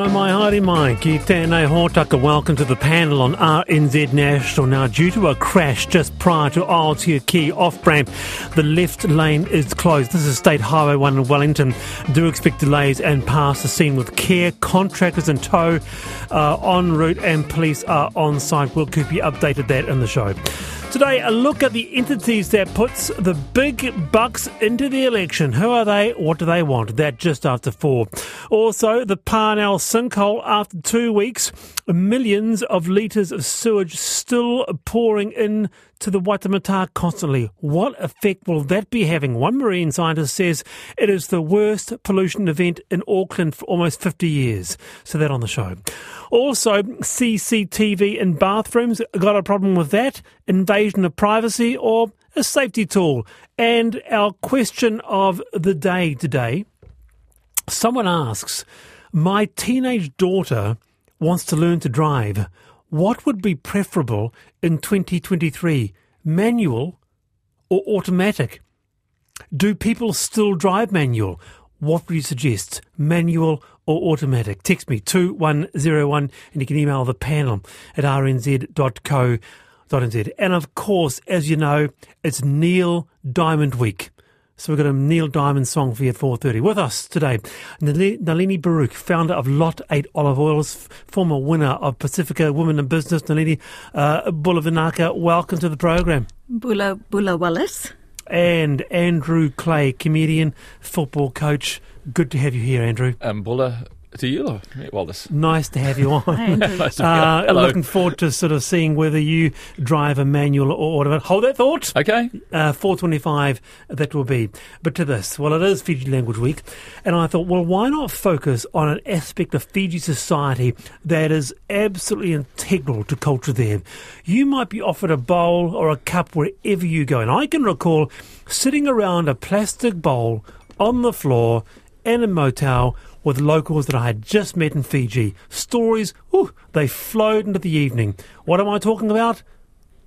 Nau mai haere mai, ki tēnei hōtaka. Welcome to the panel on RNZ National. Now, due to a crash just prior to Aotea Quay off-ramp, the left lane is closed. This is State Highway 1 in Wellington. Do expect delays and pass the scene with care. Contractors in tow uh, en route and police are on site. We'll keep you updated that in the show. Today, a look at the entities that puts the big bucks into the election. Who are they? What do they want? That just after four. Also, the Parnell sinkhole after two weeks, millions of litres of sewage still pouring in to the Waitemata constantly. What effect will that be having? One marine scientist says it is the worst pollution event in Auckland for almost 50 years. So that on the show. Also, CCTV in bathrooms. Got a problem with that? Invasion of privacy or a safety tool? And our question of the day today. Someone asks, my teenage daughter wants to learn to drive. What would be preferable in 2023, manual or automatic? Do people still drive manual? What would you suggest, manual or automatic? Text me 2101 and you can email the panel at rnz.co.nz. And of course, as you know, it's Neil Diamond Week. So we've got a Neil Diamond song for you at 4.30. With us today, Nalini Baruch, founder of Lot 8 Olive Oils, former winner of Pacifica Women in Business. Nalini uh, Bulavanaka, welcome to the program. Bula, Bula Wallace. And Andrew Clay, comedian, football coach. Good to have you here, Andrew. Um, Bula, to you, Wallace. Nice to have you on. nice to uh, Hello. Looking forward to sort of seeing whether you drive a manual or automatic. Hold that thought. Okay. Uh, 425, that will be. But to this, well, it is Fiji Language Week. And I thought, well, why not focus on an aspect of Fiji society that is absolutely integral to culture there? You might be offered a bowl or a cup wherever you go. And I can recall sitting around a plastic bowl on the floor in a motel with locals that I had just met in Fiji. Stories, ooh, they flowed into the evening. What am I talking about?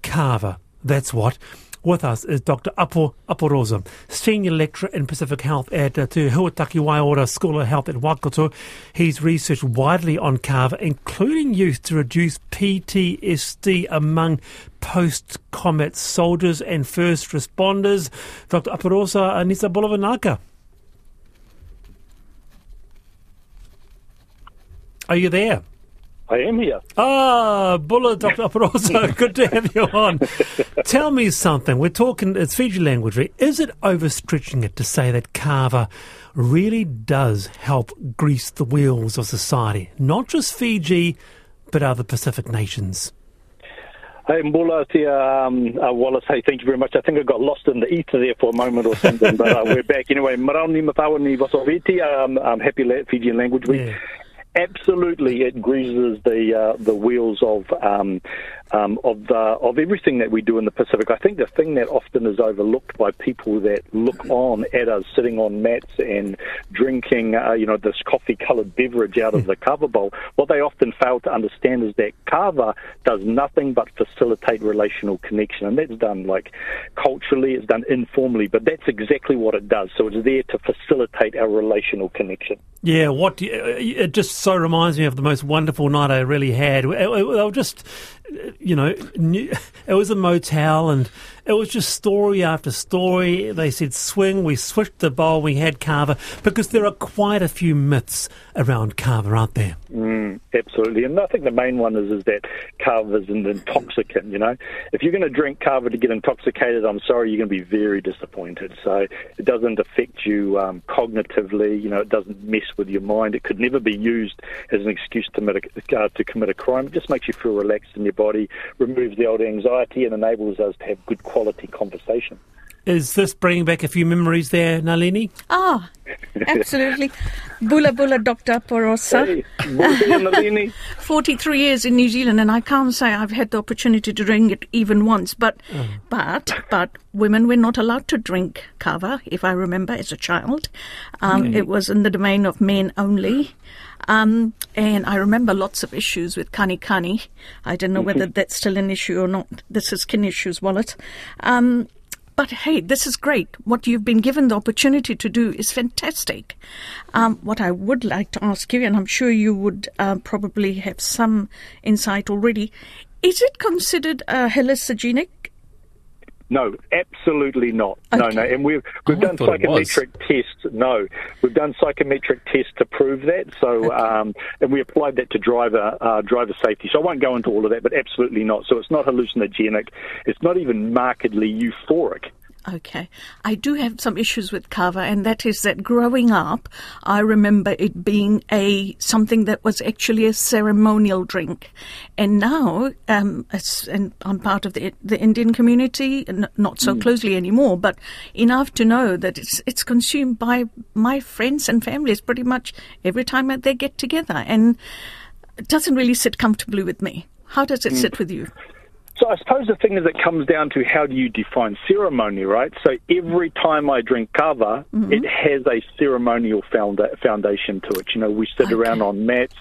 Kava. That's what. With us is Dr. Apo Aporosa, Senior Lecturer in Pacific Health at uh, Te Huataki Waiora School of Health at Waikato. He's researched widely on kava, including use to reduce PTSD among post-combat soldiers and first responders. Dr. Aporosa Anissa Bolavanaka. Are you there? I am here. Ah, Bulla Dr. Aporosa, good to have you on. Tell me something. We're talking, it's Fiji language. Right? Is it overstretching it to say that kava really does help grease the wheels of society? Not just Fiji, but other Pacific nations? Hey, Mbula, um, uh, Wallace, hey, thank you very much. I think I got lost in the ether there for a moment or something, but uh, we're back. Anyway, Marauni Matawani Vasoviti, um, I'm happy Fijian Language Week. Yeah absolutely. It greases the uh, the wheels of um, um, of the, of everything that we do in the Pacific. I think the thing that often is overlooked by people that look on at us sitting on mats and drinking, uh, you know, this coffee-coloured beverage out of the kava bowl, what they often fail to understand is that kava does nothing but facilitate relational connection, and that's done like culturally, it's done informally, but that's exactly what it does. So it's there to facilitate our relational connection. Yeah, what you, it just so reminds me of the most wonderful night I really had. They were just you know, it was a motel and it was just story after story. They said swing, we switched the bowl, we had kava, because there are quite a few myths around kava, aren't there? Mm, absolutely. And I think the main one is, is that kava is an intoxicant, you know. If you're going to drink kava to get intoxicated, I'm sorry, you're going to be very disappointed. So it doesn't affect you um, cognitively, you know, it doesn't mess with your mind. It could never be used as an excuse to a, uh, to commit a crime. It just makes you feel relaxed in your body, removes the old anxiety, and enables us to have good conversation. Is this bringing back a few memories there, Nalini? Ah, absolutely. Bula Bula Dr. Aporosa. Hey, Nalini. 43 years in New Zealand, and I can't say I've had the opportunity to drink it even once. But, oh. but, but women were not allowed to drink kava, if I remember, as a child. Um, okay. It was in the domain of men only. Um, and I remember lots of issues with kani kani. I don't know mm-hmm. whether that's still an issue or not. This is skin issues Wallace. Um, but hey, this is great. What you've been given the opportunity to do is fantastic. Um, what I would like to ask you, and I'm sure you would uh, probably have some insight already, is it considered a hallucinogenic? No, absolutely not. Okay. No, no. And we've we've oh, done psychometric tests. No, we've done psychometric tests to prove that. So, okay. um, and we applied that to driver uh, driver safety. So I won't go into all of that, but absolutely not. So it's not hallucinogenic. It's not even markedly euphoric. Okay. I do have some issues with kava, and that is that growing up, I remember it being a something that was actually a ceremonial drink, and now, um, and I'm part of the the Indian community, not so mm. closely anymore, but enough to know that it's it's consumed by my friends and families pretty much every time that they get together, and it doesn't really sit comfortably with me. How does it mm. sit with you? So I suppose the thing is it comes down to how do you define ceremony, right? So every time I drink kava, mm-hmm. it has a ceremonial founda- foundation to it. You know, we sit okay. around on mats,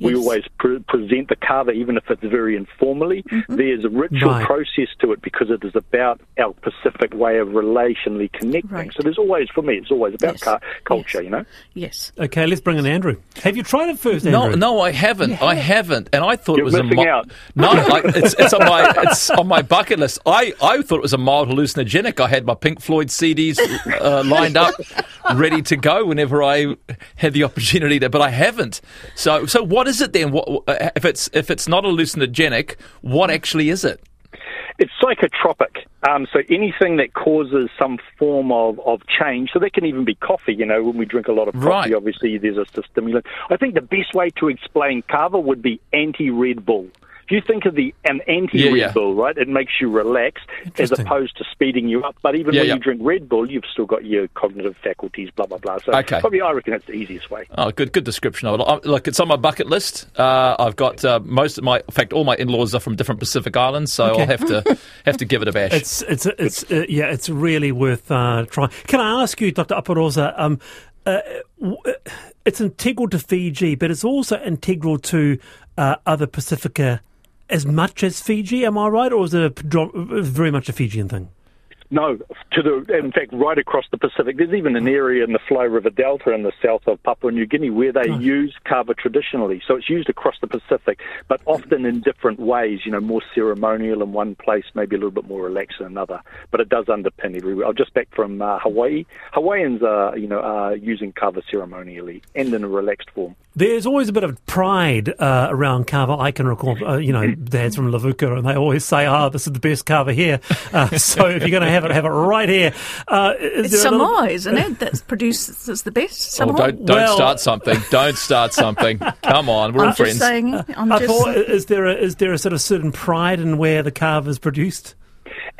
we always pre- present the kava, even if it's very informally. Mm-hmm. There's a ritual right. process to it because it is about our Pacific way of relationally connecting. Right. So there's always, for me, it's always about yes. ca- culture, yes. you know? Yes. Okay, let's bring in Andrew. Have you tried it first, Andrew? No, no, I haven't. Have. I haven't. And I thought You're it was missing a. Mo- out. No, I, it's, it's, on my, it's on my bucket list. I, I thought it was a mild hallucinogenic. I had my Pink Floyd CDs uh, lined up, ready to go whenever I had the opportunity to, but I haven't. So, so what is it then? What, if it's if it's not hallucinogenic, what actually is it? It's psychotropic. Um, so anything that causes some form of, of change, so that can even be coffee, you know, when we drink a lot of coffee, right. obviously there's a, a stimulant. I think the best way to explain kava would be anti-Red Bull. If you think of the an anti Red yeah, Bull, right, it makes you relax as opposed to speeding you up. But even yeah, when you drink Red Bull, you've still got your cognitive faculties, blah blah blah. So okay. probably I reckon that's the easiest way. Oh, good good description of it. Look, it's on my bucket list. Uh, I've got uh, most of my, in fact, all my in-laws are from different Pacific islands, so okay. I'll have to have to give it a bash. It's it's it's uh, yeah, it's really worth uh, trying. Can I ask you, Dr. Aporosa? Um, uh, it's integral to Fiji, but it's also integral to uh, other Pacifica as much as Fiji, am I right, or is it a, very much a Fijian thing? No, to the in fact right across the Pacific. There's even an area in the Fly River Delta in the south of Papua New Guinea where they oh. use kava traditionally. So it's used across the Pacific, but often in different ways. You know, more ceremonial in one place, maybe a little bit more relaxed in another. But it does underpin everywhere. I'm just back from uh, Hawaii. Hawaiians are you know are using kava ceremonially and in a relaxed form. There's always a bit of pride uh, around kava. I can recall, uh, you know, dads from Levuka, and they always say, "Oh, this is the best kava here." Uh, so if you're going to have have it, have it right here. Uh, it's Samoa, little... isn't it? That's produces the best. Samoa. Oh, don't don't well, start something. Don't start something. Come on, we're I'm all friends. Saying, I'm I thought, is there a, is there a sort of certain pride in where the kava is produced?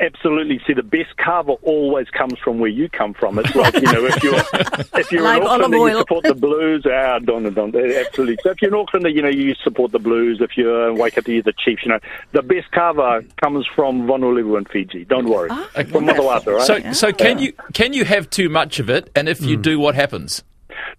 Absolutely. See, the best kava always comes from where you come from. It's like you know, if you're if you're like in Auckland, you support the Blues. Ah, don't, don't, absolutely. So if you're in Auckland, you know, you support the Blues. If you're in Waikato, the Chiefs. You know, the best kava comes from Honolulu and Fiji. Don't worry, ah, from Motawata, right? So, yeah. so can you can you have too much of it? And if you mm. do, what happens?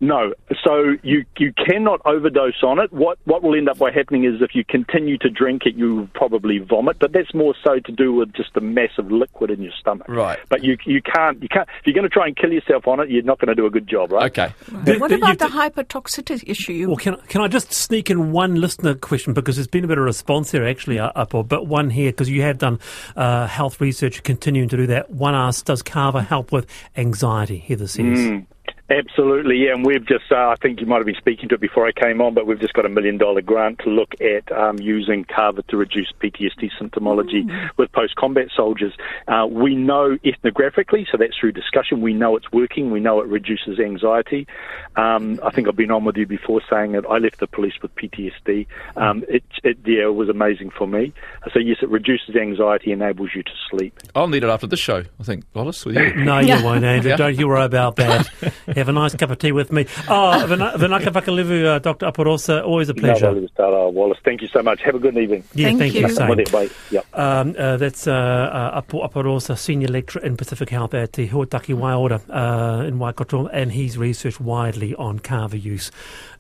No. So you you cannot overdose on it. What what will end up by happening is if you continue to drink it, you will probably vomit. But that's more so to do with just the massive liquid in your stomach. Right. But you you can't you can't if you're going to try and kill yourself on it, you're not going to do a good job, right? Okay. Right. What about the hypertoxicity issue? Well, can can I just sneak in one listener question because there's been a bit of response here actually, uh, Apo but one here because you have done uh, health research, continuing to do that. One asks, does Kava help with anxiety? Heather says. Mm. Absolutely, yeah. And we've just, uh, I think you might have been speaking to it before I came on, but we've just got a million dollar grant to look at um, using Kava to reduce PTSD symptomology mm. with post combat soldiers. Uh, we know ethnographically, so that's through discussion, we know it's working, we know it reduces anxiety. Um, I think I've been on with you before saying that I left the police with PTSD. Um, it, it, yeah, it was amazing for me. So, yes, it reduces anxiety, enables you to sleep. I'll need it after this show, I think, Wallace, with you. no, you won't, Andrew. Don't you worry about that. have a nice cup of tea with me. Oh, Vana- Vanaka Vakalivu, uh, Dr. Aporosa, always a pleasure. No, Tara Wallace. Thank you so much. Have a good evening. yeah, Thank thank you. you. Same. Yep. Um, uh, that's uh, uh, Apo Senior Lecturer in Pacific Health at Te Huataki Waiora uh, in Waikato, and he's researched widely on kava use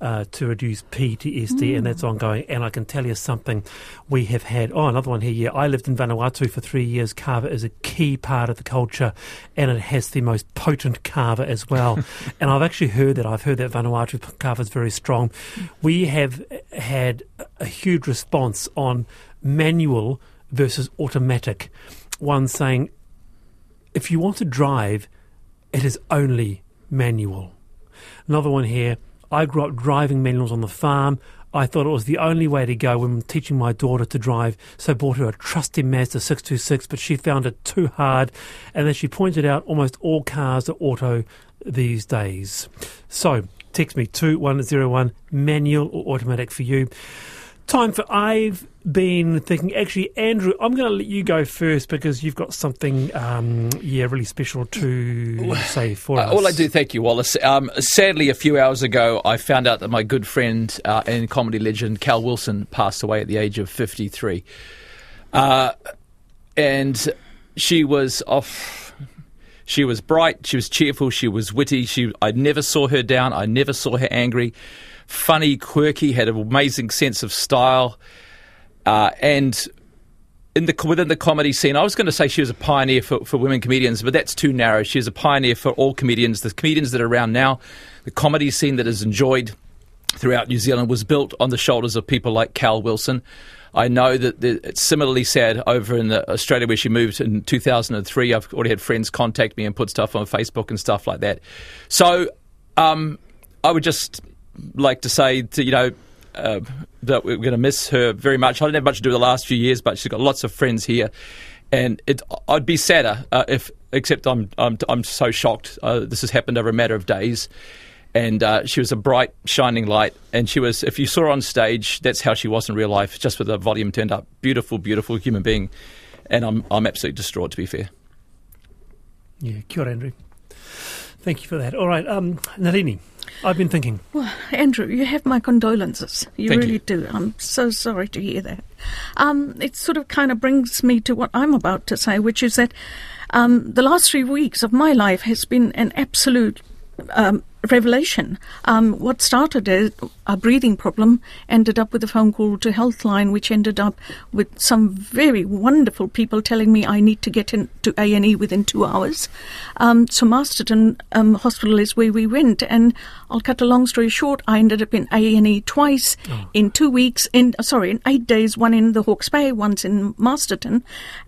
uh, to reduce PTSD, and that's ongoing. And I can tell you something, we have had, oh, another one here, yeah, I lived in Vanuatu for three years. Kava is a key part of the culture, and it has the most potent kava as well. and I've actually heard that, I've heard that Vanuatu kava is very strong. We have had a huge response on manual versus automatic. One saying, if you want to drive, it is only manual. Another one here, I grew up driving manuals on the farm. I thought it was the only way to go when teaching my daughter to drive, so bought her a trusty Mazda 626, but she found it too hard. And then she pointed out almost all cars are auto these days. So, text me 2101 manual or automatic for you. Time for I've been thinking. Actually, Andrew, I'm going to let you go first because you've got something, um, yeah, really special to say for Uh, us. all I do, thank you, Wallace. Um, sadly, a few hours ago, I found out that my good friend uh, and comedy legend Cal Wilson passed away at the age of 53. Uh, and she was off. She was bright. She was cheerful. She was witty. She. I never saw her down. I never saw her angry. Funny, quirky, had an amazing sense of style, uh, and in the within the comedy scene, I was going to say she was a pioneer for, for women comedians, but that's too narrow. She was a pioneer for all comedians. The comedians that are around now, the comedy scene that is enjoyed throughout New Zealand was built on the shoulders of people like Cal Wilson. I know that the, it's similarly sad over in Australia where she moved in 2003. I've already had friends contact me and put stuff on Facebook and stuff like that. So um, I would just like to say to you know uh, that we're going to miss her very much. I didn't have much to do the last few years, but she's got lots of friends here, and it, I'd be sadder uh, if. Except I'm I'm I'm so shocked. Uh, this has happened over a matter of days, and uh, she was a bright, shining light. And she was, if you saw her on stage, that's how she was in real life, just with the volume turned up. Beautiful, beautiful human being, and I'm I'm absolutely distraught. To be fair. Yeah, ora, Andrew. Thank you for that. All right, um, Nalini, I've been thinking. Well, Andrew, you have my condolences. You Thank really you. do. I'm so sorry to hear that. Um, it sort of kind of brings me to what I'm about to say, which is that um, the last three weeks of my life has been an absolute um, revelation. Um, what started as a breathing problem ended up with a phone call to Healthline, which ended up with some very wonderful people telling me I need to get into A and E within two hours. Um, so Masterton um, Hospital is where we went, and I'll cut a long story short. I ended up in A and E twice in two weeks. In uh, sorry, in eight days. One in the Hawke's Bay, once in Masterton,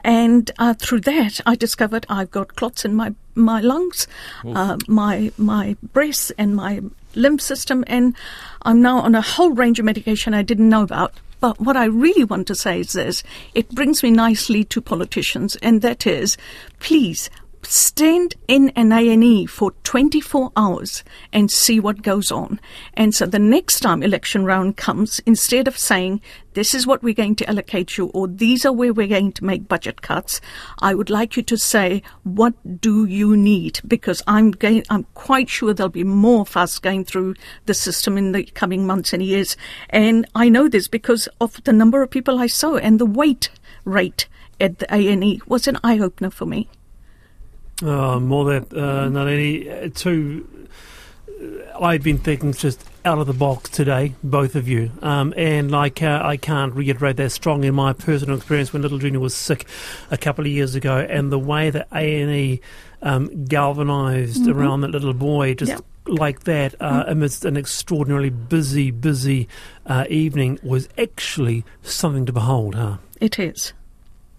and uh, through that I discovered I've got clots in my my lungs, uh, my my breasts, and my lymph system, and I'm now on a whole range of medication I didn't know about. But what I really want to say is this: it brings me nicely to politicians, and that is, please stand in an A&E for 24 hours and see what goes on. And so the next time election round comes, instead of saying, this is what we're going to allocate you or these are where we're going to make budget cuts, I would like you to say, what do you need? Because I'm going, I'm quite sure there'll be more fuss going through the system in the coming months and years. And I know this because of the number of people I saw and the wait rate at the A&E was an eye-opener for me. Oh, more that, uh, Nalini, uh, two. uh, I've been thinking just out of the box today, both of you, um, and like uh, I can't reiterate that strong in my personal experience when little Junior was sick a couple of years ago, and the way that A and E um, galvanised around that little boy, just Yeah. like that, uh, amidst an extraordinarily busy, busy uh, evening, was actually something to behold, huh? It is.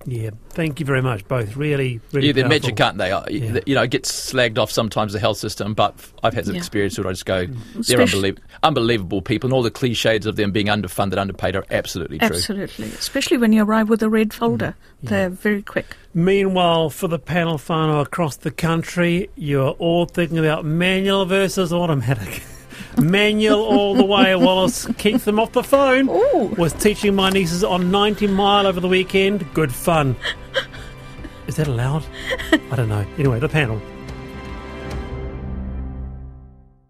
Yeah, thank you very much, both. Really, really. Yeah, they're powerful. magic, aren't they? Uh, Yeah. You know, it gets slagged off sometimes the health system, but I've had the Yeah. experience where I just go, they're Especially- unbelie- unbelievable people, and all the cliches of them being underfunded, underpaid are absolutely true. Absolutely. Especially when you arrive with a red folder. They're very quick. Meanwhile, for the panel whānau across the country, you're all thinking about manual versus automatic. manual all the way, Wallace. Keep them off the phone. Ooh. Was teaching my nieces on 90 Mile over the weekend. Good fun. Is that allowed? I don't know. Anyway, the panel.